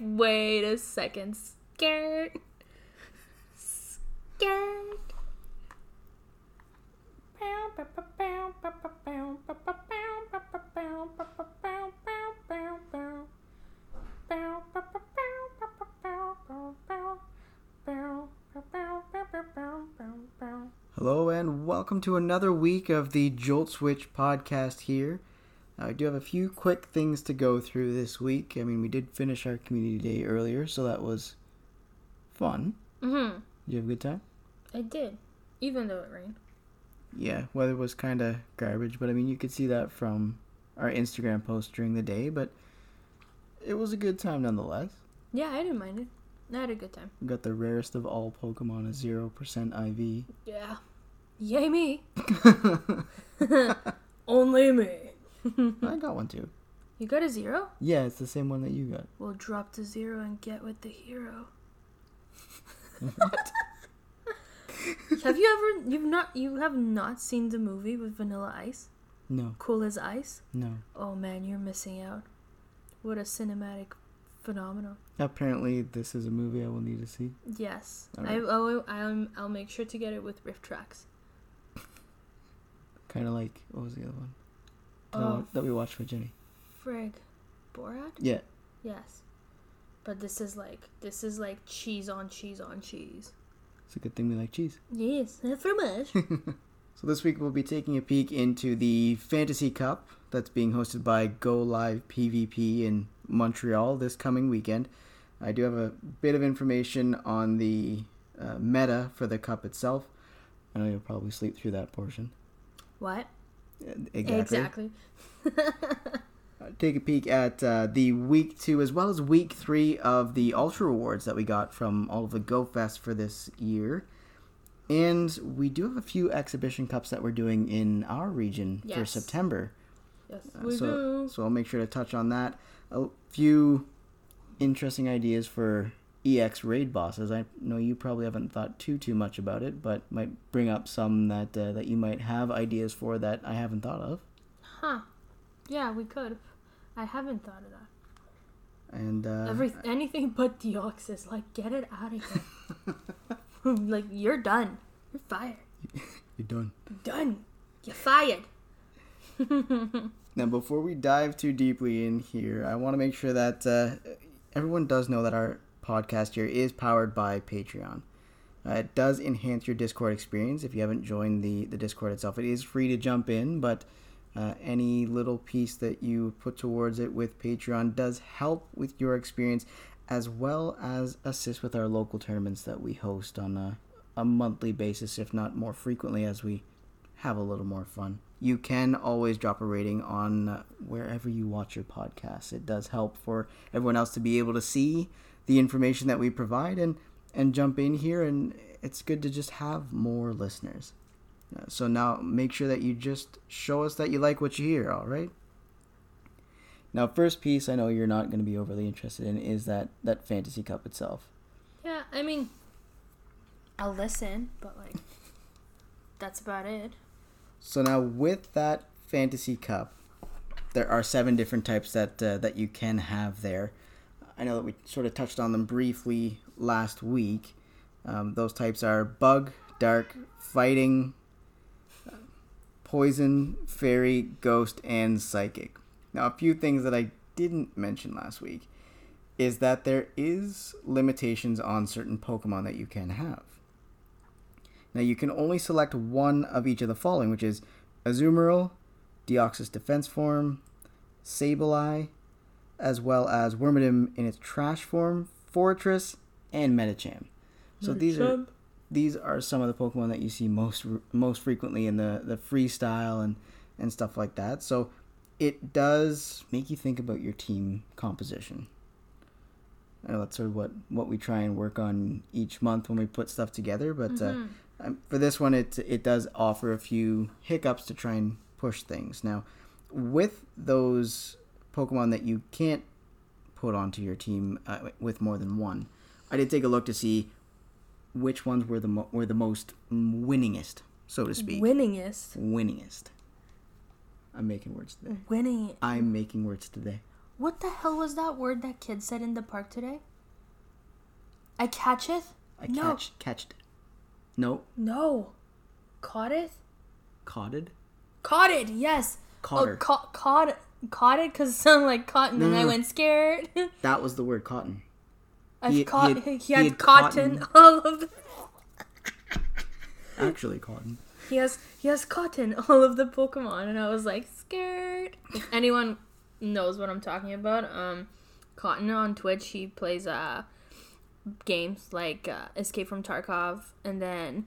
Wait a second. Scared. Scared. Hello and welcome to another week of the Jolt Switch podcast here. I do have a few quick things to go through this week. I mean, we did finish our community day earlier, so that was fun. Mm-hmm. Did you have a good time? I did. Even though it rained. Yeah, weather was kind of garbage, but I mean, you could see that from our Instagram post during the day, but it was a good time nonetheless. Yeah, I didn't mind it. I had a good time. We got the rarest of all Pokemon, a 0% IV. Yeah. Yay me. Only me. I got one too. You got a zero? Yeah, it's the same one that you got. We'll drop to zero and get with the hero. What? have you ever you've not you have not seen the movie with Vanilla Ice? No, Cool as Ice? no. Oh man, you're missing out. What a cinematic phenomenon. Apparently, this is a movie I will need to see. Yes. All I right. I'll, I'll I'll make sure to get it with RiffTrax. Kind of like what was the other one that, that we watched with Jenny? Frig. Borat? Yeah, Yes. But this is like this is like cheese on cheese on cheese. it's a good thing we like cheese. Yes, fromage. So this week we'll be taking a peek into the Fantasy Cup that's being hosted by Go Live PvP in Montreal this coming weekend. I do have a bit of information on the uh, meta for the cup itself. I know you'll probably sleep through that portion. what? Exactly. Exactly. Uh, take a peek at uh, the week two as well as week three of the Ultra Awards that we got from all of the Go Fest for this year. And we do have a few exhibition cups that we're doing in our region for September. Yes, Uh, we so, do. so I'll make sure to touch on that. A few interesting ideas for EX raid bosses. I know you probably haven't thought too too much about it, but might bring up some that uh, that you might have ideas for that I haven't thought of. Huh. Yeah, we could. I haven't thought of that. And uh, Every anything but Deoxys. Like, get it out of here. like, you're done. You're fired. you're done. You're done. You're fired. Now, before we dive too deeply in here, I want to make sure that uh, everyone does know that our podcast here is powered by Patreon. Uh, it does enhance your Discord experience if you haven't joined the, the Discord itself. It is free to jump in, but uh, any little piece that you put towards it with Patreon does help with your experience as well as assist with our local tournaments that we host on a, a monthly basis, if not more frequently, as we have a little more fun. You can always drop a rating on uh, wherever you watch your podcast. It does help for everyone else to be able to see the information that we provide and and jump in here and it's good to just have more listeners. Uh, so now make sure that you just show us that you like what you hear, all right? Now, first piece I know you're not going to be overly interested in is that that fantasy cup itself. Yeah, I mean, I'll listen, but like, that's about it. So now with that fantasy cup, there are seven different types that uh, that you can have there. I know that we sort of touched on them briefly last week. Um, those types are bug, dark, fighting, poison, fairy, ghost, and psychic. Now, a few things that I didn't mention last week is that there is limitations on certain Pokemon that you can have. Now you can only select one of each of the following, which is Azumarill, Deoxys Defense Form, Sableye, as well as Wormadam in its trash form, Forretress, and Medicham. So these are these are some of the Pokemon that you see most most frequently in the the freestyle and and stuff like that. So it does make you think about your team composition. I know that's sort of what what we try and work on each month when we put stuff together, but. Uh, Mhm. um, for this one, it it does offer a few hiccups to try and push things. Now, with those Pokemon that you can't put onto your team uh, with more than one, I did take a look to see which ones were the mo- were the most winningest, so to speak. Winningest. winningest. I'm making words today. Winning. I'm making words today. What the hell was that word that kid said in the park today? I catcheth? I No. catch catched. No, No. Caughteth? caughted. Caught it, yes. Cotter. Oh, ca- caught caught it because it sounded like cotton, and No, I no. went scared. That was the word cotton. I've He- he caught. had- He, he had, had cotton, cotton. all of the. Actually, cotton. He has he has cotton all of the Pokemon, and I was like scared. If anyone knows what I'm talking about, um, Cotton on Twitch, he plays uh games like uh, Escape from Tarkov, and then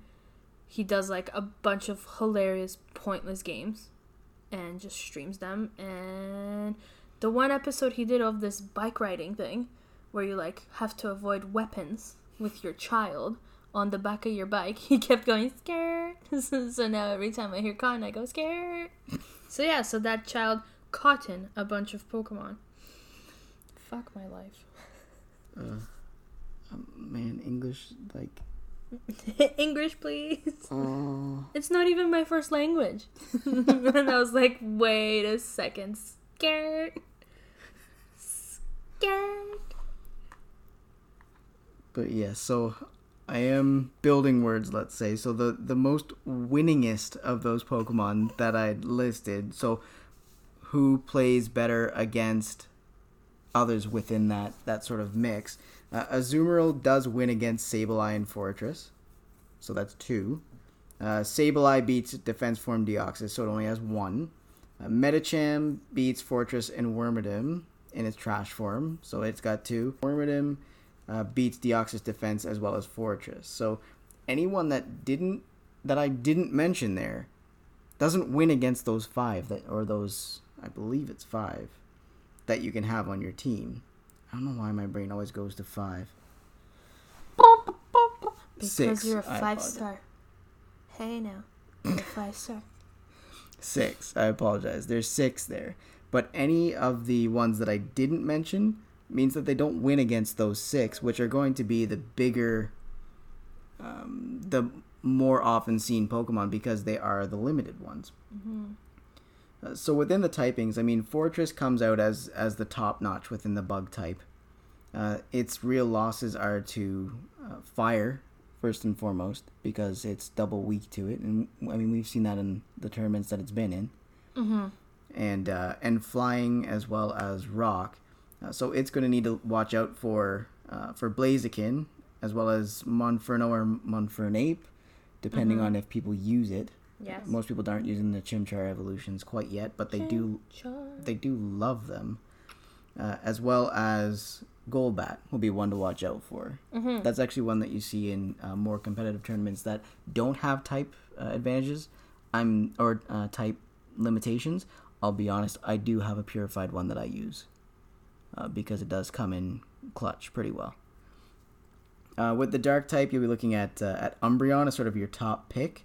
he does like a bunch of hilarious, pointless games, and just streams them. And the one episode he did of this bike riding thing, where you like have to avoid weapons with your child on the back of your bike, he kept going scared. so now every time I hear Cotton, I go scared. so yeah, so that child Cotton a bunch of Pokemon. Fuck my life. Um, man, English like. English, please. Oh. It's not even my first language. and I was like, wait a second. Scared. Scared. But yeah, so I am building words, let's say. So the the most winningest of those Pokemon that I listed. So who plays better against others within that that sort of mix? Uh, Azumarill does win against Sableye and Forretress, so that's two. Uh, Sableye beats Defense Form Deoxys, so it only has one. Uh, Medicham beats Forretress and Wormadam in its trash form, so it's got two. Wormadam uh, beats Deoxys Defense as well as Forretress. So anyone that didn't that I didn't mention there doesn't win against those five that or those I believe it's five that you can have on your team. I don't know why my brain always goes to five. Because Six, you're a five star. Hey now. You're a five star. Six. I apologize. There's six there. But any of the ones that I didn't mention means that they don't win against those six, which are going to be the bigger, um, the more often seen Pokemon because they are the limited ones. Uh, so within the typings, I mean, Forretress comes out as as the top notch within the bug type. Uh, its real losses are to uh, fire first and foremost because it's double weak to it, and I mean we've seen that in the tournaments that it's been in, Mm-hmm. and uh, and flying as well as rock. Uh, so it's going to need to watch out for uh, for Blaziken as well as Monferno or Monfernape, depending on if people use it. Yes. Most people aren't using the Chimchar evolutions quite yet, but they do they do love them, uh, as well as Golbat will be one to watch out for. Mhm. That's actually one that you see in uh, more competitive tournaments that don't have type uh, advantages. I'm or uh, type limitations. I'll be honest, I do have a purified one that I use uh, because it does come in clutch pretty well. Uh, with the dark type, you'll be looking at uh, at Umbreon as sort of your top pick.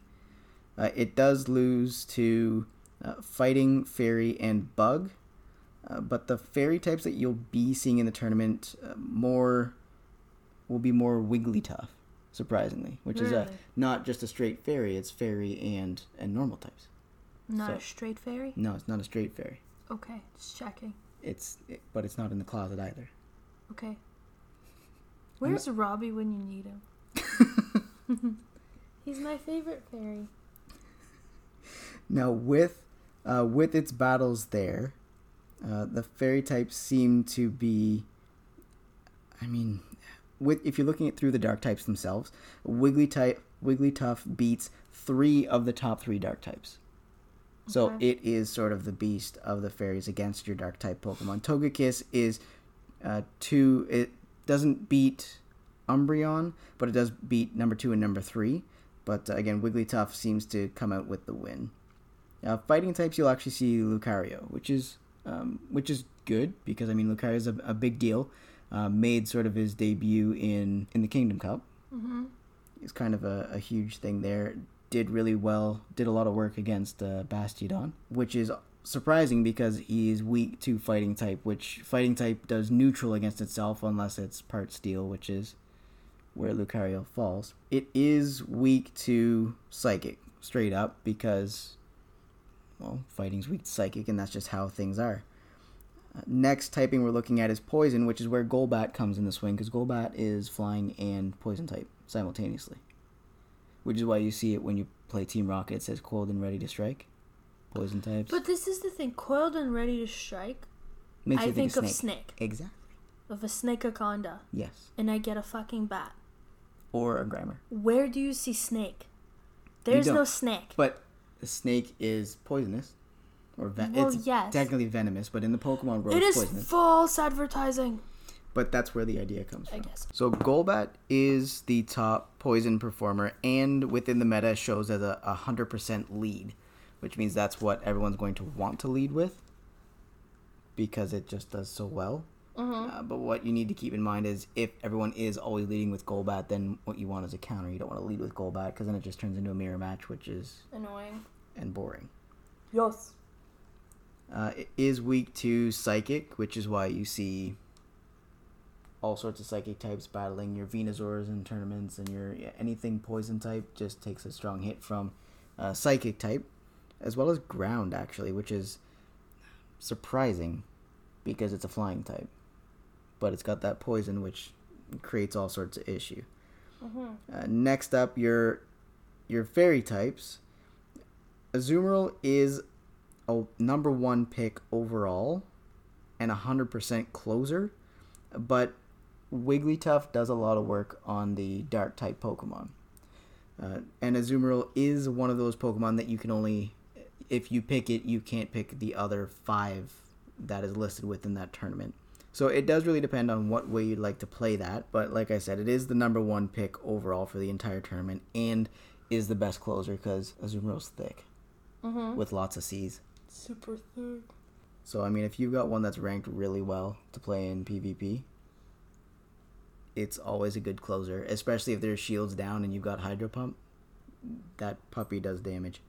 Uh, it does lose to uh, Fighting, Fairy, and Bug, uh, but the Fairy types that you'll be seeing in the tournament uh, more will be more Wigglytuff, surprisingly, which is a, not just a straight Fairy; it's Fairy and and normal types. Not So- a straight fairy? No, it's not a straight Fairy. Okay, just checking. It's it, but it's not in the closet either. Okay. Where's Robbie when you need him? He's my favorite fairy. Now with uh, with its battles there, uh, the fairy types seem to be. I mean, with if you're looking at through the dark types themselves, Wiggly type Wigglytuff beats three of the top three dark types. So Okay. it is sort of the beast of the fairies against your dark type Pokemon. Togekiss is uh, two. It doesn't beat Umbreon, but it does beat number two and number three. But uh, again, Wigglytuff seems to come out with the win. Uh, fighting types, you'll actually see Lucario, which is um, which is good because I mean Lucario is a, a big deal. Uh, made sort of his debut in in the Kingdom Cup. Mm-hmm. It's kind of a, a huge thing there. Did really well. Did a lot of work against uh, Bastiodon, which is surprising because he is weak to fighting type, which fighting type does neutral against itself unless it's part steel, which is where Lucario falls. It is weak to psychic, straight up, because well, fighting's weak to psychic, and that's just how things are. Uh, next typing we're looking at is poison, which is where Golbat comes in the swing because Golbat is flying and poison type simultaneously. Which is why you see it when you play Team Rocket. It says coiled and ready to strike. Poison types. But this is the thing: coiled and ready to strike. Makes I you think of snake. snake, Exactly. of a snake aconda, Yes. and I get a fucking bat. Or a grammar. Where do you see snake? There's no don't. snake. But the snake is poisonous. Or Well, it's yes. technically venomous, but in the Pokemon world, it's poisonous. false advertising. But that's where the idea comes I guess. So Golbat is the top poison performer, and within the meta shows as a hundred percent lead, which means that's what everyone's going to want to lead with, because it just does so well. Uh, but what you need to keep in mind is if everyone is always leading with Golbat, then what you want is a counter. You don't want to lead with Golbat because then it just turns into a mirror match, which is Annoying. and boring. Yes. Uh, it is weak to Psychic, which is why you see all sorts of Psychic types battling your Venusaurs in tournaments, and your yeah, anything Poison type just takes a strong hit from uh, Psychic type, as well as Ground actually, which is surprising because it's a Flying type, but it's got that Poison, which creates all sorts of issue. Uh, next up, your your Fairy types. Azumarill is a number one pick overall and a hundred percent closer, but Wigglytuff does a lot of work on the dark type Pokemon. Uh, and Azumarill is one of those Pokemon that you can only, if you pick it, you can't pick the other five that is listed within that tournament. So it does really depend on what way you'd like to play that. But like I said, it is the number one pick overall for the entire tournament and is the best closer because Azumarill's thick with lots of C's. Super thick. So I mean, if you've got one that's ranked really well to play in PvP, it's always a good closer, especially if there's shields down and you've got Hydro Pump. That puppy does damage.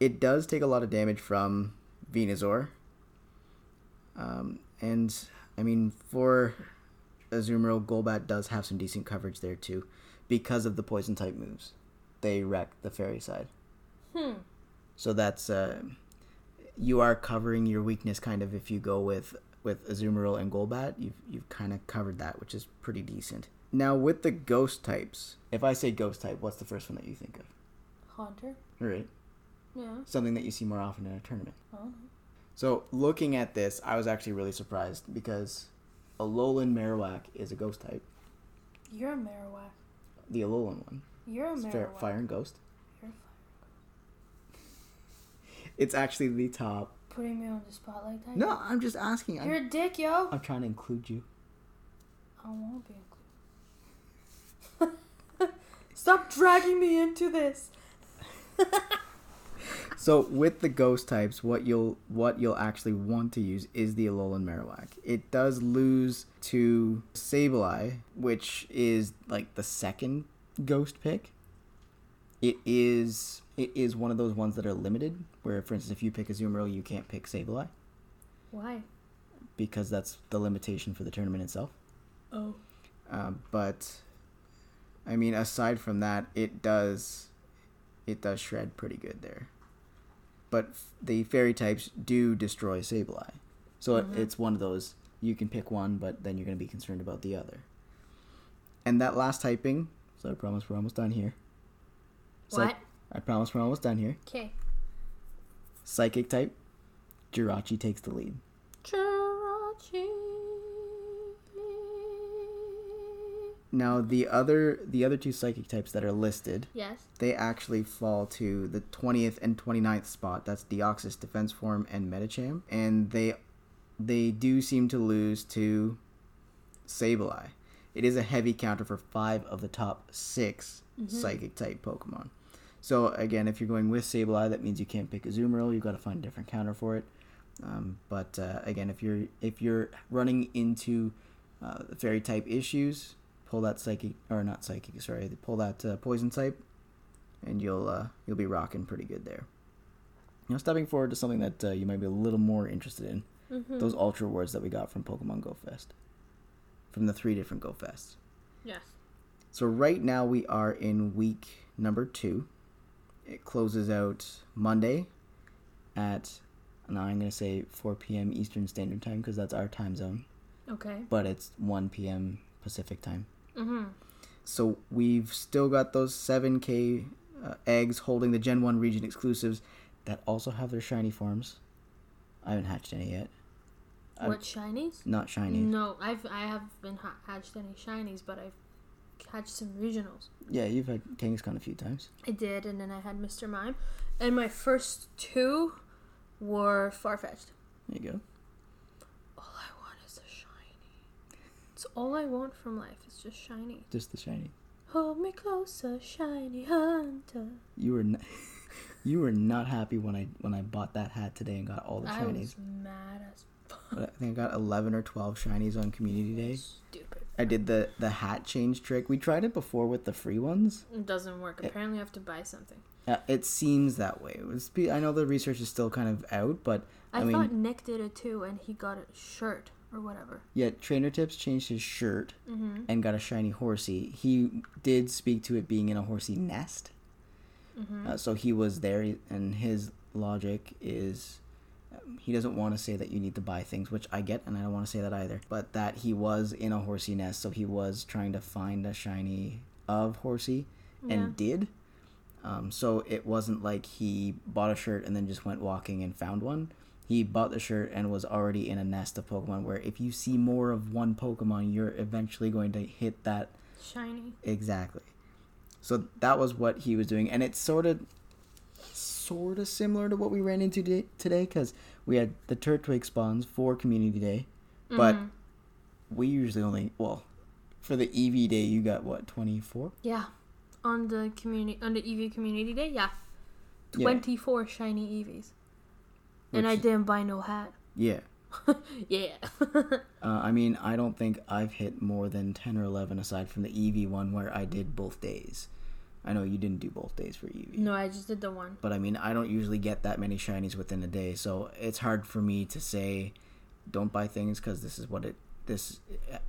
It does take a lot of damage from Venusaur. Um, and I mean, for Azumarill, Golbat does have some decent coverage there too, because of the poison type moves. They wreck the fairy side. Hmm. So that's uh, you are covering your weakness kind of if you go with with Azumarill and Golbat. You've you've kind of covered that, which is pretty decent. Now with the ghost types, if I say ghost type, what's the first one that you think of? Haunter. All right, Yeah. something that you see more often in a tournament. Oh. So looking at this, I was actually really surprised because Alolan Marowak is a ghost type. You're a Marowak. The Alolan one, You're a Marowak. fire, fire and ghost. You're a fire. It's actually the top. putting me on the spot like that. No, I'm just asking. You're I'm, a dick, yo. I'm trying to include you. I won't be included. Stop dragging me into this. So with the ghost types, what you'll what you'll actually want to use is the Alolan Marowak. It does lose to Sableye, which is like the second ghost pick. It is it is one of those ones that are limited, where for instance if you pick Azumarill, you can't pick Sableye Why? because that's the limitation for the tournament itself. Oh. Uh, but I mean, aside from that, it does it does shred pretty good there. But f- the fairy types do destroy Sableye, so it, mm-hmm. it's one of those you can pick one, but then you're going to be concerned about the other. And that last typing, so I promise we're almost done here. Psych- What? I promise we're almost done here. Okay. Psychic type, Jirachi takes the lead. Jirachi. Now the other the other two psychic types that are listed Yes. they actually fall to the 20th and 29th spot. That's Deoxys, Defense Form, and Medicham. And they they do seem to lose to Sableye. It is a heavy counter for five of the top 6 Psychic type Pokemon. So again, if you're going with Sableye, that means you can't pick a Azumarill. You've got to find a different counter for it. Um, but uh, again, if you're if you're running into uh, fairy type issues, pull that psychic or not psychic, sorry, pull that uh, poison type, and you'll uh, you'll be rocking pretty good there. Now, stepping forward to something that uh, you might be a little more interested in, Mm-hmm. those ultra words that we got from Pokemon Go Fest, from the three different Go Fests. Yes. So right now we are in week number two. It closes out Monday at Now I'm gonna say 4 p.m. Eastern Standard Time because that's our time zone, Okay. but it's 1 p.m. Pacific time. Mm-hmm. So we've still got those 7K uh, eggs holding the Gen 1 region exclusives that also have their shiny forms. I haven't hatched any yet. What shinies? Not shinies. No, I've I have been ha- hatched any shinies, but I've hatched some regionals. Yeah, you've had Kangaskhan a few times. I did, and then I had Mr. Mime, and my first two were Farfetch'd. There you go. All I want is a It's all I want from life. It's just shiny. Just the shiny. Hold me closer, shiny hunter. You were n- you were not happy when I when I bought that hat today and got all the shinies. I was mad as But I think I got 11 or 12 shinies on community day. stupid. I did the the hat change trick. We tried it before with the free ones. It doesn't work. Apparently, I have to buy something. Uh, it seems that way. It was, I know the research is still kind of out, but I, I, mean, thought Nick did it too, and he got a shirt or whatever. yeah, Trainer Tips changed his shirt Mm-hmm. and got a shiny horsey. He did speak to it being in a horsey nest, Mm-hmm. uh, so he was there, and his logic is um, he doesn't want to say that you need to buy things, which I get, and I don't want to say that either. But that he was in a horsey nest, so he was trying to find a shiny of horsey, and Yeah. did. Um, so it wasn't like he bought a shirt and then just went walking and found one. He bought the shirt and was already in a nest of Pokemon. Where if you see more of one Pokemon, you're eventually going to hit that Shiny. Exactly. So that was what he was doing, and it's sort of, sort of similar to what we ran into today. Because we had the Turtwig spawns for Community Day, but Mhm. we usually only well, for the Eevee Day you got what twenty four. Yeah. On the community, on the Eevee Community Day, yeah. Yeah. Twenty-four shiny Eevees, and I didn't buy no hat. Yeah. yeah. Uh, I mean, I don't think I've hit more than ten or eleven aside from the Eevee one where I did both days. I know you didn't do both days for Eevee. no, I just did the one. but I mean, I don't usually get that many shinies within a day, so it's hard for me to say don't buy things because this is what it this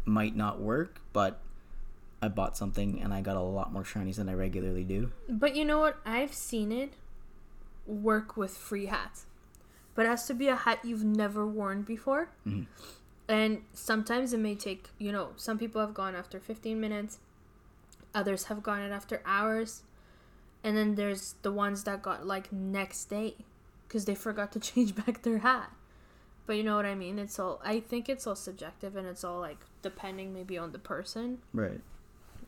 might not work, but I bought something and I got a lot more shinies than I regularly do. But you know what? I've seen it work with free hats. But it has to be a hat you've never worn before. Mhm. And sometimes it may take, you know, some people have gone after 15 minutes, others have gone it after hours. And then there's the ones that got like next day because they forgot to change back their hat. But you know what I mean? It's all, I think it's all subjective and it's all like depending maybe on the person. Right.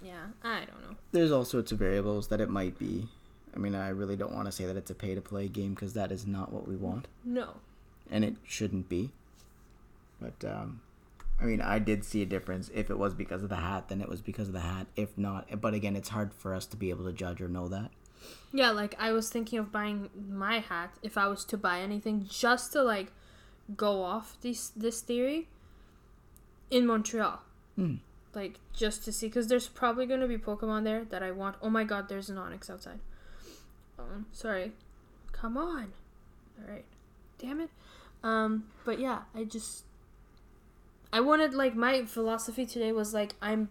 Yeah, I don't know. There's all sorts of variables that it might be. I mean, I really don't want to say that it's a pay to play game because that is not what we want, No. and it shouldn't be. But um, I mean, I did see a difference. If it was because of the hat, then it was because of the hat. If not, but again, it's hard for us to be able to judge or know that. Yeah, like I was thinking of buying my hat if I was to buy anything just to like go off this this theory in Montreal. Hmm. Like just to see cuz there's probably going to be Pokemon there that I want. Oh my god, there's an Onix outside. Um sorry. Come on. All right. Damn it. Um but yeah, I just I wanted like my philosophy today was like I'm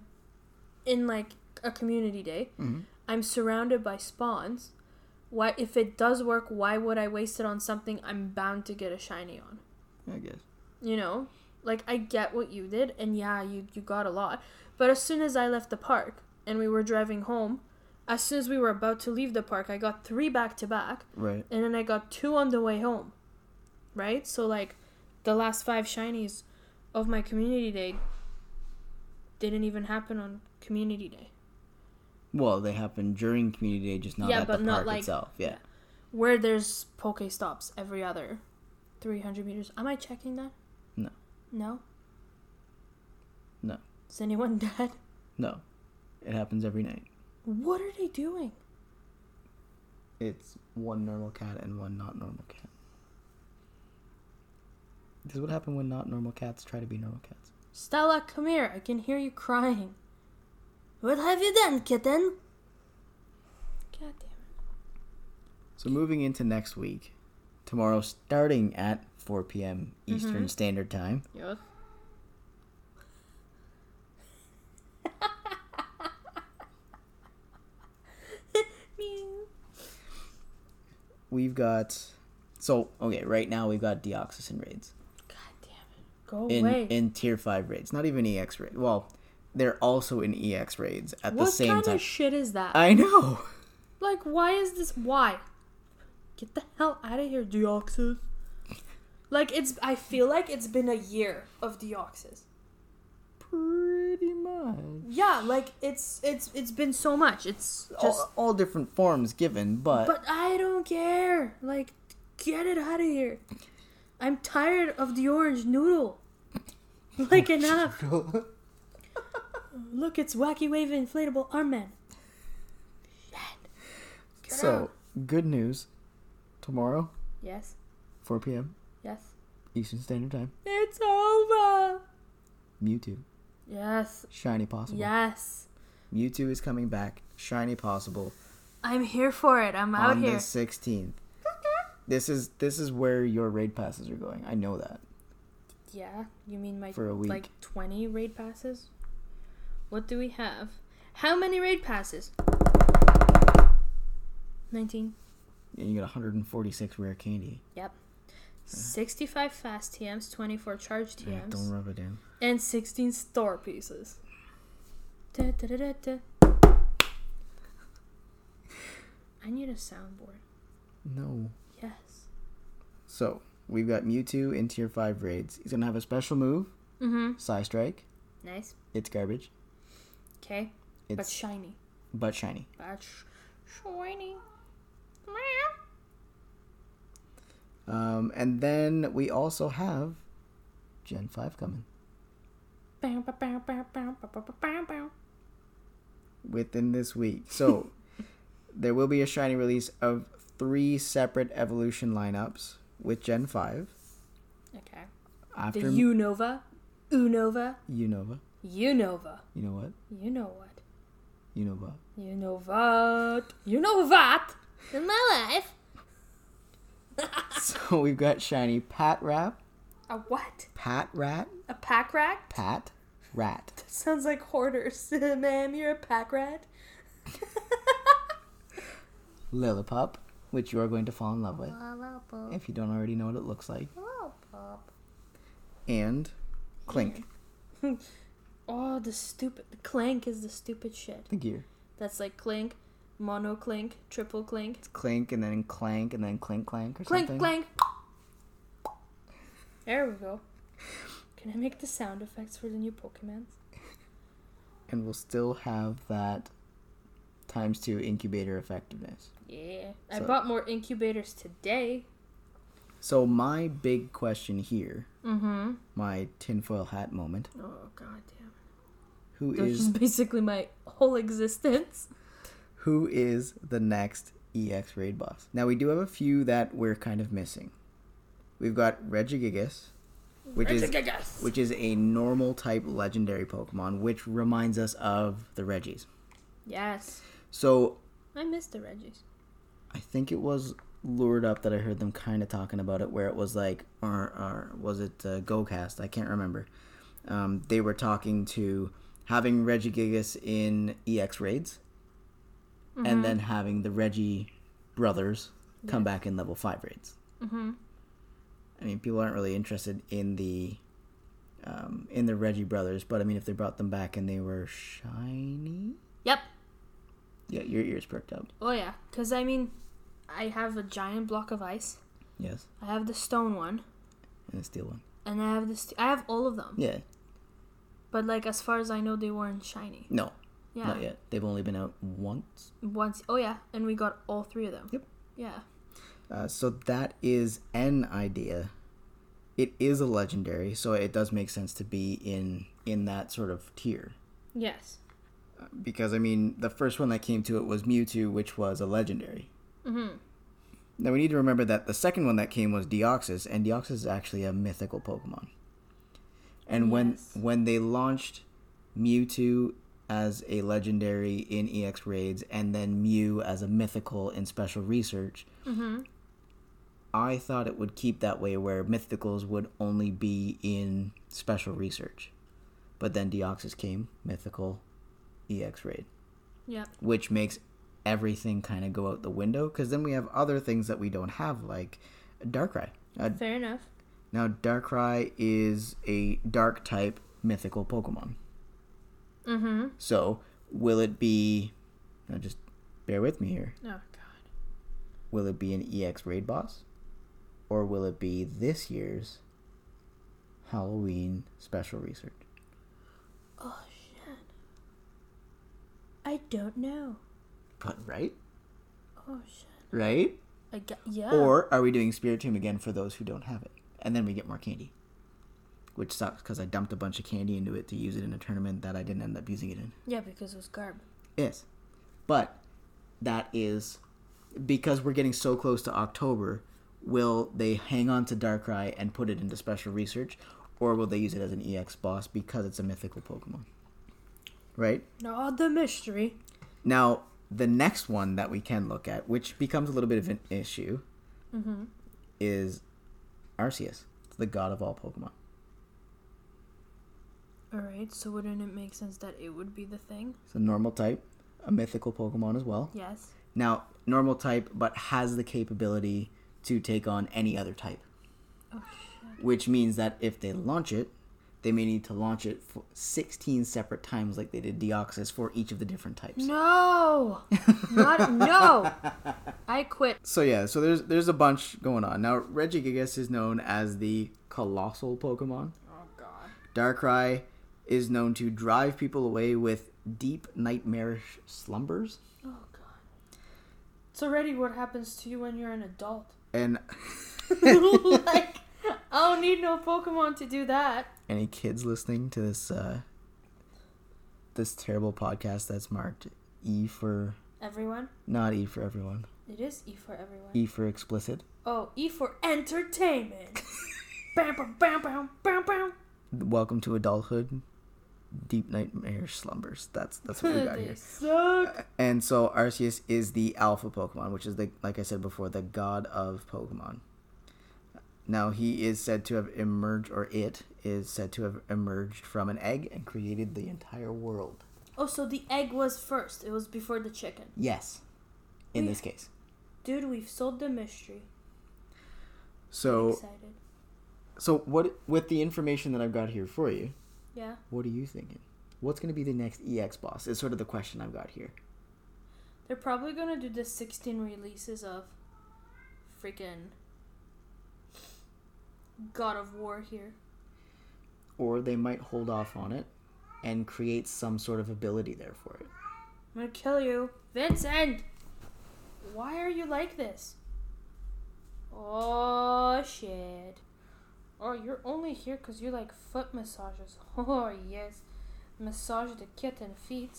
in like a community day. Mhm. I'm surrounded by spawns. Why if it does work, why would I waste it on something I'm bound to get a shiny on? I guess. You know? Like I get what you did and yeah, you you got a lot. But as soon as I left the park and we were driving home, as soon as we were about to leave the park, I got 3 back to back Right. and then I got 2 on the way home. Right? So like the last 5 shinies of my community day didn't even happen on community day. Well, they happen during community day, just not Yeah, at but the not park like- itself. Yeah. where there's poke stops every other 300 meters. Am I checking that? No. No? No. Is anyone dead? No. It happens every night. What are they doing? It's one normal cat and one not normal cat. This is what happened when not normal cats try to be normal cats. Stella, come here. I can hear you crying. What have you done, kitten? God damn it. So moving into next week, tomorrow starting at 4 p.m. Eastern Mhm. Standard Time, it. Yes. We've got So okay, right now we've got Deoxys in raids God damn it. Go in away. in tier five raids, not even EX raids. Well, they're also in EX raids at what the same time. What kind of shit is that? I know. like, why is this? Why? Get the hell out of here, Deoxys. Like, it's. I feel like it's been a year of Deoxys. Pretty much. Yeah, like it's it's it's been so much. It's just. all, all different forms given, but, But I don't care. Like, get it out of here. I'm tired of the orange noodle. Like enough. Look, it's wacky wave inflatable arm man. Shit. so good news. Tomorrow, Yes. 4 p.m. Yes. Eastern Standard Time. It's over. Mewtwo, Yes. shiny possible. Yes. Mewtwo is coming back, shiny possible I'm here for it. I'm out on here. the 16th. This is this is where your raid passes are going. I know that. Yeah, you mean my For a week. like 20 raid passes? What do we have? How many raid passes? 19. And you get 146 rare candy. Yep. 65 fast TMs, 24 charge Yeah, TMs, don't rub it in. and 16 store pieces. Da, da, da. I need a soundboard. No. Yes. So we've got Mewtwo in tier five raids. He's gonna have a special move, Mm-hmm. Psystrike. Nice. It's garbage. Okay. But shiny. but shiny. But sh- shiny. Um, and then we also have Gen 5 coming. Within this week. So there will be a shiny release of three separate evolution lineups with Gen 5. Okay. After the Unova, Unova, Unova, Unova. You know what? You know what? You know what? You know what? You know what? In my life. So we've got shiny Patrat, A what? Pat Rat, A pack rat? Pat Rat. Sounds like hoarders. Ma'am, you're a pack rat. Lillipup, which you are going to fall in love with if you don't already know what it looks like, and Klink, Oh, the stupid. The clank is the stupid shit. the gear. That's like clink, mono clink, triple clink. It's Clink and then Clank and then Clink Clank or Clink, something. clank. There we go. Can I make the sound effects for the new Pokemons? And we'll still have that times two incubator effectiveness. Yeah. I bought more incubators today. So my big question here, Mm-hmm. my tinfoil hat moment, Oh god damn. who That's is basically my whole existence. Who is the next EX raid boss? Now we do have a few that we're kind of missing. We've got Regigigas, which is which is a normal type legendary Pokemon, which reminds us of the Regis. Yes. So I missed the Regis. I think it was lured up that I heard them kind of talking about it, where it was like, or, or was it uh, GoCast? I can't remember. Um, they were talking to having Regigigas in EX raids, and then having the Regi brothers come back in level five raids. Mm-hmm. I mean, people aren't really interested in the um, in the Regi brothers, but I mean, if they brought them back and they were shiny, Yep. yeah, your ears perked up. Oh yeah. Cause I mean, I have a giant block of ice. Yes, I have the stone one, and the steel one. and I have the. St- I have all of them. Yeah, But like, as far as I know, they weren't shiny. no, Yeah. not yet. They've only been out once. Once. Oh yeah, and we got all three of them. Yep. Yeah. Uh, so that is an idea. It is a legendary, so it does make sense to be in in that sort of tier. Yes. Because I mean, the first one that came to it was Mewtwo, which was a legendary. Mm-hmm. Now we need to remember that the second one that came was Deoxys, and Deoxys is actually a mythical Pokemon. And when when they launched Mewtwo as a legendary in EX raids, and then Mew as a mythical in special research, Mm-hmm. I thought it would keep that way, where mythicals would only be in special research. But then Deoxys came, mythical, EX raid Yep. which makes everything kind of go out the window because then we have other things that we don't have like Darkrai. Uh, Fair enough. now, Darkrai is a dark type mythical Pokemon. Mm-hmm. So, will it be. Now, just bear with me here. Oh god. Will it be an EX raid boss? Or will it be this year's Halloween special research? Oh shit. I don't know. But, right? Oh shit. Right? I got yeah. Or are we doing Spiritomb again for those who don't have it? And then we get more candy. Which sucks because I dumped a bunch of candy into it to use it in a tournament that I didn't end up using it in. yeah, because it was garb. Yes. But that is because we're getting so close to October, will they hang on to Darkrai and put it into special research? Or will they use it as an EX boss because it's a mythical Pokemon? Right? Not the mystery. Now, the next one that we can look at, which becomes a little bit of an issue, Mm-hmm. is Arceus, the god of all Pokemon. Alright, so wouldn't it make sense that it would be the thing? It's a normal type, a mythical Pokemon as well. Yes. Now, normal type, but has the capability to take on any other type. Oh shit. Which means that if they launch it, they may need to launch it for 16 separate times like they did Deoxys for each of the different types. No! Not no! I quit. So yeah, so there's there's a bunch going on. Now Regigigas is known as the colossal Pokemon. Oh god. Darkrai is known to drive people away with deep nightmarish slumbers. Oh god. It's already what happens to you when you're an adult. And like, I don't need no Pokemon to do that. any kids listening to this uh this terrible podcast that's marked E for Everyone? not E for everyone. It is E for everyone. E for explicit. Oh, E for entertainment. bam, bam, bam, bam, bam, bam. Welcome to adulthood. Deep nightmare slumbers. That's that's what we got they here. suck. Uh, and so Arceus is the alpha Pokemon, which is the like I said before, the god of Pokemon. Now he is said to have emerged, or it is said to have emerged from an egg and created the entire world. Oh, so the egg was first. It was before the chicken. Yes, in We- this case. Dude, we've solved the mystery. So, Excited. so what with the information that I've got here for you? Yeah. What are you thinking? What's going to be the next EX boss? Is sort of the question I've got here. They're probably gonna do the 16 releases of freaking God of War here. Or they might hold off on it and create some sort of ability there for it. I'm gonna kill you. Vincent! Why are you like this? Oh, shit. Oh, you're only here because you like foot massages. Oh, yes. Massage the kitten feet.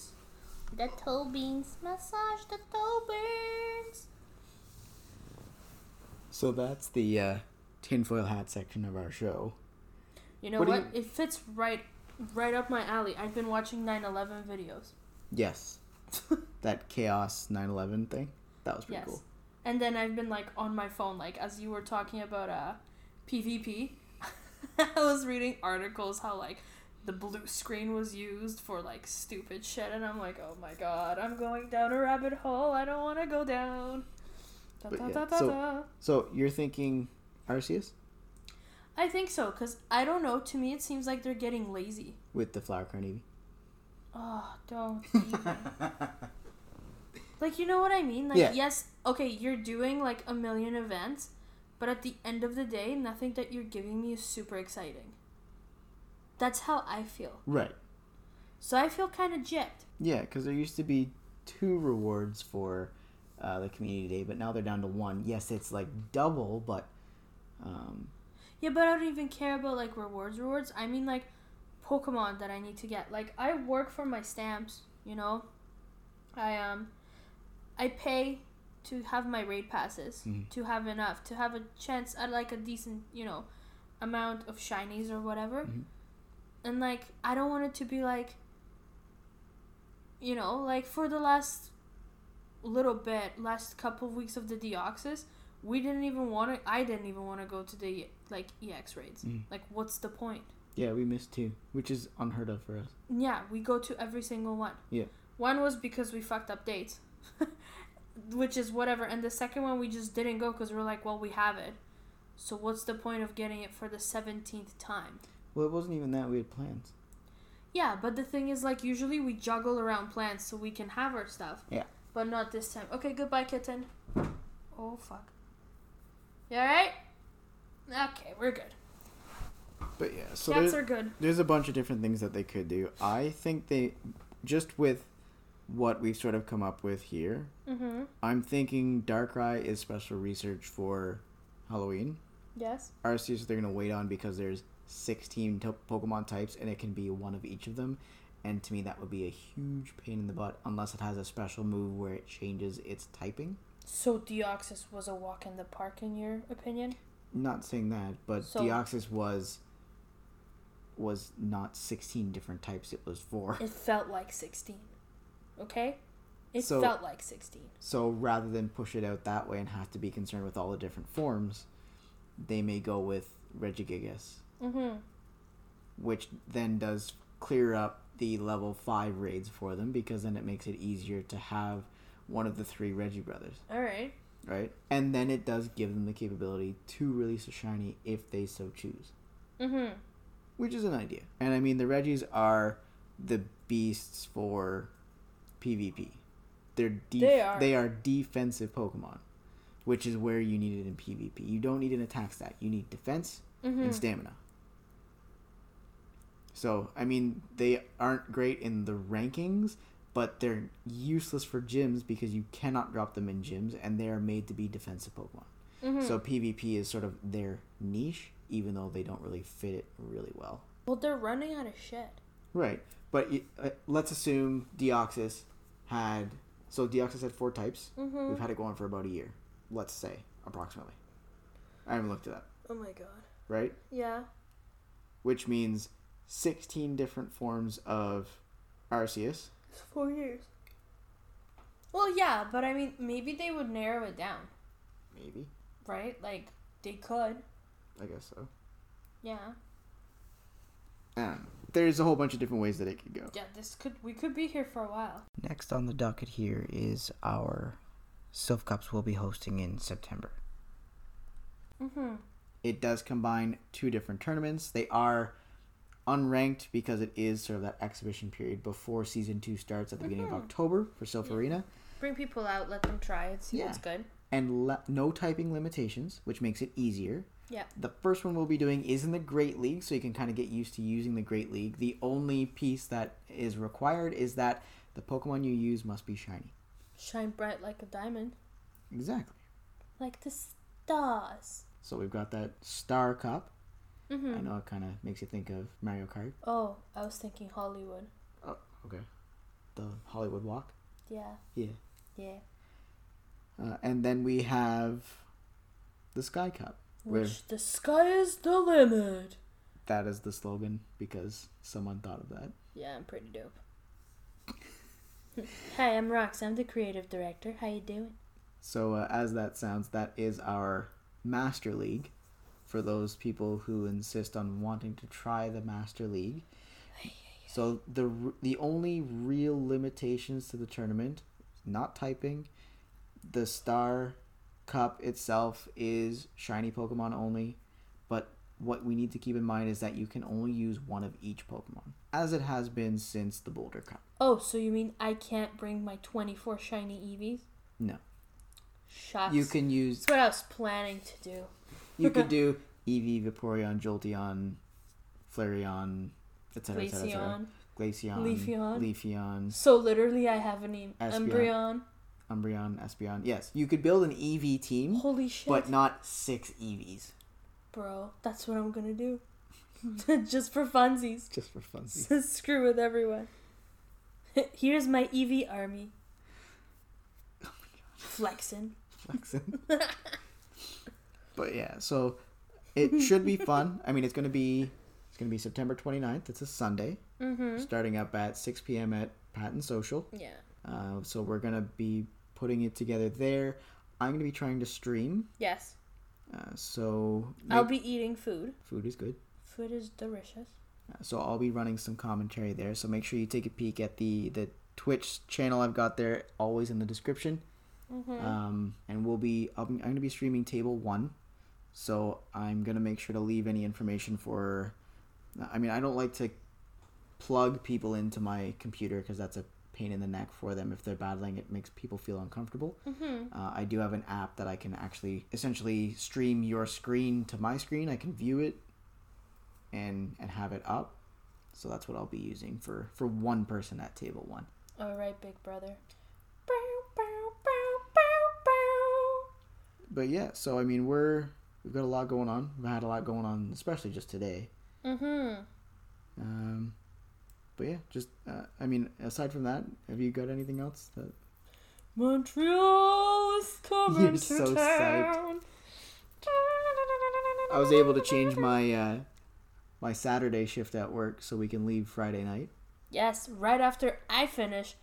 The toe beans. Massage the toe beans. So that's the uh, tinfoil hat section of our show. You know What what? do It fits right right up my alley. I've been watching 9/11 videos. Yes. that Chaos 911 thing? That was pretty Yes. cool. And then I've been like on my phone, like as you were talking about uh PvP. I was reading articles how like the blue screen was used for like stupid shit, and I'm like, oh my god, I'm going down a rabbit hole. I don't want to go down. Da, da, yeah, da, so-. So you're thinking Arceus I think so, cause I don't know. To me, it seems like they're getting lazy. with the Flower Eevee? Oh, don't even. like you know what I mean? Like Yeah. yes, okay, you're doing like a million events, but at the end of the day, nothing that you're giving me is super exciting. That's how I feel. Right. So I feel kind of gypped. Yeah, because there used to be two rewards for uh, the community day, but now they're down to one. Yes, it's like double, but um, Yeah, but I don't even care about like rewards rewards. I mean like Pokemon that I need to get. Like I work for my stamps, you know? I um I pay to have my raid passes, Mhm. to have enough, to have a chance at like a decent, you know, amount of shinies or whatever. Mhm. And like I don't want it to be like you know, like for the last little bit, last couple of weeks of the Deoxys, we didn't even want to I didn't even want to go to the like EX raids. Mhm. Like what's the point? yeah, we missed two, which is unheard of for us. Yeah, we go to every single one. Yeah. One was because we fucked up dates. Which is whatever. And the second one we just didn't go cuz we are like, well, we have it. So what's the point of getting it for the 17th time? Well, it wasn't even that. We had plans. Yeah, but the thing is, like, usually we juggle around plans so we can have our stuff. Yeah. But not this time. Okay, goodbye, kitten. Oh, fuck. You alright? Okay, we're good. But yeah, so Cats are good. there's a bunch of different things that they could do. I think they, just with what we've sort of come up with here, Mm-hmm. I'm thinking Darkrai is special research for Halloween. Yes. Arceus they're gonna wait on because there's 16 to- Pokemon types and it can be one of each of them. And to me, that would be a huge pain in the butt unless it has a special move where it changes its typing. So Deoxys was a walk in the park, in your opinion? Not saying that, but So- Deoxys was was not 16 different types. It was four. It felt like 16. Okay? It So- felt like 16. So rather than push it out that way and have to be concerned with all the different forms, they may go with Regigigas, Mm-hmm. which then does clear up the level 5 raids for them because then it makes it easier to have one of the three Regi brothers, Alright. right? And then it does give them the capability to release a shiny if they so choose, Mm-hmm. which is an idea. And I mean, the Regis are the beasts for PvP. They're def- They are. they are defensive Pokemon, which is where you need it in PvP. You don't need an attack stat. You need defense Mm-hmm. and stamina. So, I mean, they aren't great in the rankings, but they're useless for gyms because you cannot drop them in gyms, and they are made to be defensive Pokemon. Mm-hmm. So PvP is sort of their niche, even though they don't really fit it really well. well, they're running out of shit. Right, but uh, let's assume Deoxys had so Deoxys had four types. Mm-hmm. We've had it going for about a year, let's say approximately. I haven't looked it up. Oh my god. Right, Yeah. which means sixteen different forms of Arceus. It's four years. Well, yeah, but I mean, maybe they would narrow it down, Maybe, right? Like, they could. I guess so. Yeah. Um, there's a whole bunch of different ways that it could go. Yeah, this could, we could be here for a while. Next on the docket here is our Silph Cups we'll be hosting in September. Mm-hmm. It does combine two different tournaments. They are unranked because it is sort of that exhibition period before season two starts at the beginning of Mhm. October for Silph Yeah. Arena, Bring people out, let them try it, see what's good. and le- no typing limitations, which makes it easier. Yeah. The first one we'll be doing is in the Great League, so you can kind of get used to using the Great League. The only piece that is required is that the Pokemon you use must be shiny. Shine bright like a diamond. Exactly. Like the stars. So we've got that Star Cup. Mm-hmm. I know it kind of makes you think of Mario Kart. Oh, I was thinking Hollywood. Oh, okay. The Hollywood Walk. Yeah. Yeah. Yeah. Uh, and then we have the Sky Cup. Which the sky is the limit. that is the slogan because someone thought of that. Yeah, I'm pretty dope. Hi, I'm Rox. I'm the creative director. How you doing? So uh, as that sounds, that is our Master League. For those people who insist on wanting to try the Master League. So the the only real limitations to the tournament, not typing, the Star Cup itself is shiny Pokemon only, but what we need to keep in mind is that you can only use one of each Pokemon, as it has been since the Boulder Cup. Oh, so you mean I can't bring my 24 shiny Eevees? No. Shucks. You can use That's what I was planning to do. you could do Eevee, Vaporeon, Jolteon, Flareon, etc. etc. Glaceon. Glaceon, Leafeon. Leafeon, So literally, I have an e- Espeon. Embryon. Umbreon, Espeon. Yes, you could build an Eevee team, Holy shit, but not six Eevees. bro! That's what I'm gonna do, just for funsies. Just for funsies. Screw with everyone. Here's my Eevee army. Flexing. Flexing. but yeah, so it should be fun. I mean, it's gonna be it's gonna be September 29th. It's a Sunday, Mm-hmm. starting up at 6 p.m. at Patton Social. Yeah. Uh, so we're gonna be putting it together there. I'm gonna be trying to stream. Yes. Uh, so I'll be eating food. food is good. Food is delicious. Uh, so I'll be running some commentary there. So make sure you take a peek at the the Twitch channel I've got there, always in the description. Mm-hmm. Um, and we'll be I'll be, I'm gonna be streaming Table One, So I'm gonna make sure to leave any information for. I mean, I don't like to plug people into my computer because that's a pain in the neck for them if they're battling. It makes people feel uncomfortable. Mm-hmm. Uh, I do have an app that I can actually essentially stream your screen to my screen. I can view it and and have it up. So that's what I'll be using for for one person at table one. All right, big brother. But yeah, so I mean we're we've got a lot going on. We've had a lot going on, especially just today. Mm-hmm. Um, but yeah, just uh, I mean, aside from that, have you got anything else? That... Montreal is coming You're to so town. I was able to change my uh, my Saturday shift at work so we can leave Friday night. Yes, right after I finish,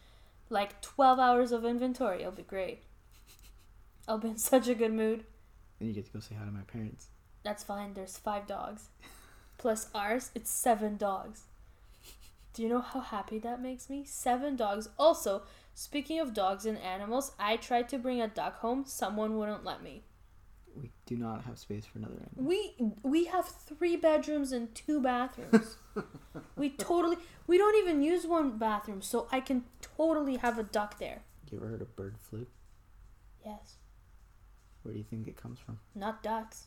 like 12 hours of inventory. It'll be great. I'll be in such a good mood. Then you get to go say hi to my parents. That's fine. There's five dogs. Plus ours, it's seven dogs. Do you know how happy that makes me? Seven dogs. Also, speaking of dogs and animals, I tried to bring a duck home. Someone wouldn't let me. We do not have space for another animal. We we have three bedrooms and two bathrooms. we totally we don't even use one bathroom, so I can totally have a duck there. You ever heard of bird flu? Yes, Where do you think it comes from? not ducks.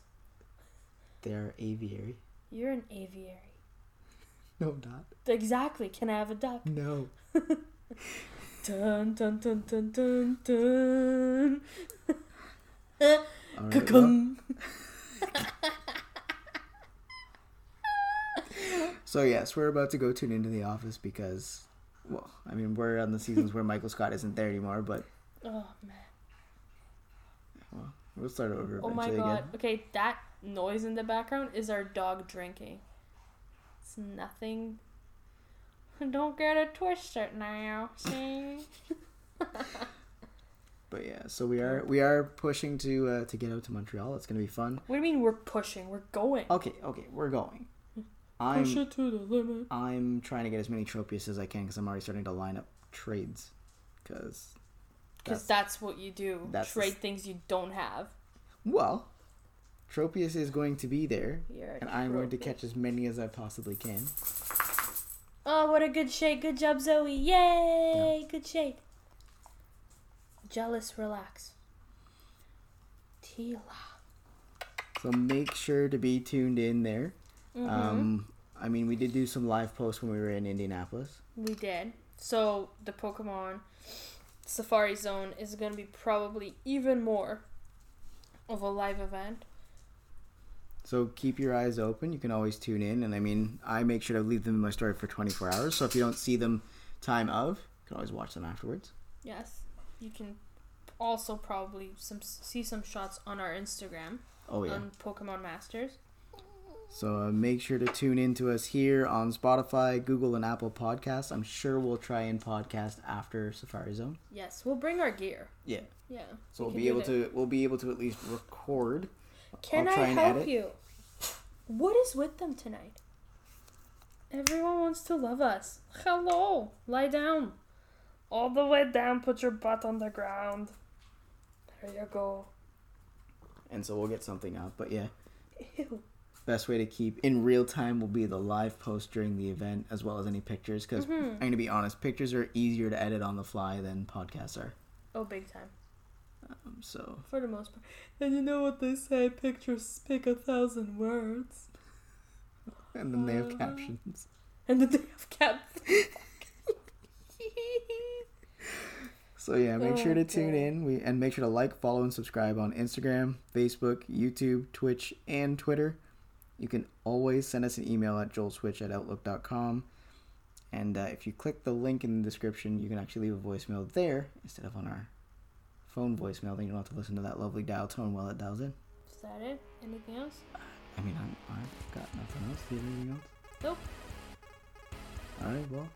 They're aviary. You're an aviary. No, not. Exactly. Can I have a duck? No. Dun dun dun dun dun dun. All right, well, Ka-kung. so yes, we're about to go tune into the office because, well, I mean, we're on the seasons where Michael Scott isn't there anymore, but Oh man. well, we'll start over Oh my god. again. Okay, that noise in the background is our dog drinking. It's nothing. Don't get a twist it twisted now. See? But yeah, so we are we are pushing to uh, to get out to Montreal. It's gonna be fun. What do you mean we're pushing? We're going. Okay, okay, we're going. Push I'm it to the limit. I'm trying to get as many tropius as I can because I'm already starting to line up trades. Because Because that's, what you do. that's the Trade s- things you don't have. well, Tropius is going to be there, and I'm going to catch as many as I possibly can. Oh, what a good shade. Good job, Zoe. Yay! Good shade. Jealous, relax. Tila. So make sure to be tuned in there. Mm-hmm. Um, I mean, we did do some live posts when we were in Indianapolis. We did. So the Pokemon Safari Zone is going to be probably even more of a live event. So keep your eyes open. You can always tune in, and I mean, I make sure to leave them in my story for 24 hours. So if you don't see them time of, you can always watch them afterwards. Yes. You can also probably some see some shots on our Instagram Oh yeah. on Pokemon Masters. So uh, make sure to tune in to us here on Spotify, Google, and Apple Podcasts. I'm sure we'll try and podcast after Safari Zone. Yes, we'll bring our gear. Yeah. Yeah. So we we'll be able that. to we'll be able to at least record. Can I help you? What is with them tonight? Everyone wants to love us. Hello. Lie down. All the way down. Put your butt on the ground. There you go. And so we'll get something out. But yeah, Ew. best way to keep in real time will be the live post during the event as well as any pictures. Because Mm-hmm. I'm gonna be honest, pictures are easier to edit on the fly than podcasts are. Oh, big time. Um, so For the most part. And you know what they say? Pictures speak a thousand words. and then they have Uh. captions. And then they have captions. So yeah, make sure to Oh, tune in. We and make sure to like, follow, and subscribe on Instagram, Facebook, YouTube, Twitch, and Twitter. You can always send us an email at joelswitch at outlook.com. And uh, if you click the link in the description, you can actually leave a voicemail there instead of on our phone voicemail. Then you don't have to listen to that lovely dial tone while it dials in. Is that it? Anything else? I mean, I'm, I've got nothing else. Do you have anything else? Nope. All right, well,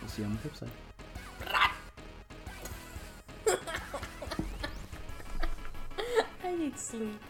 we'll see you on the flip side. I need sleep.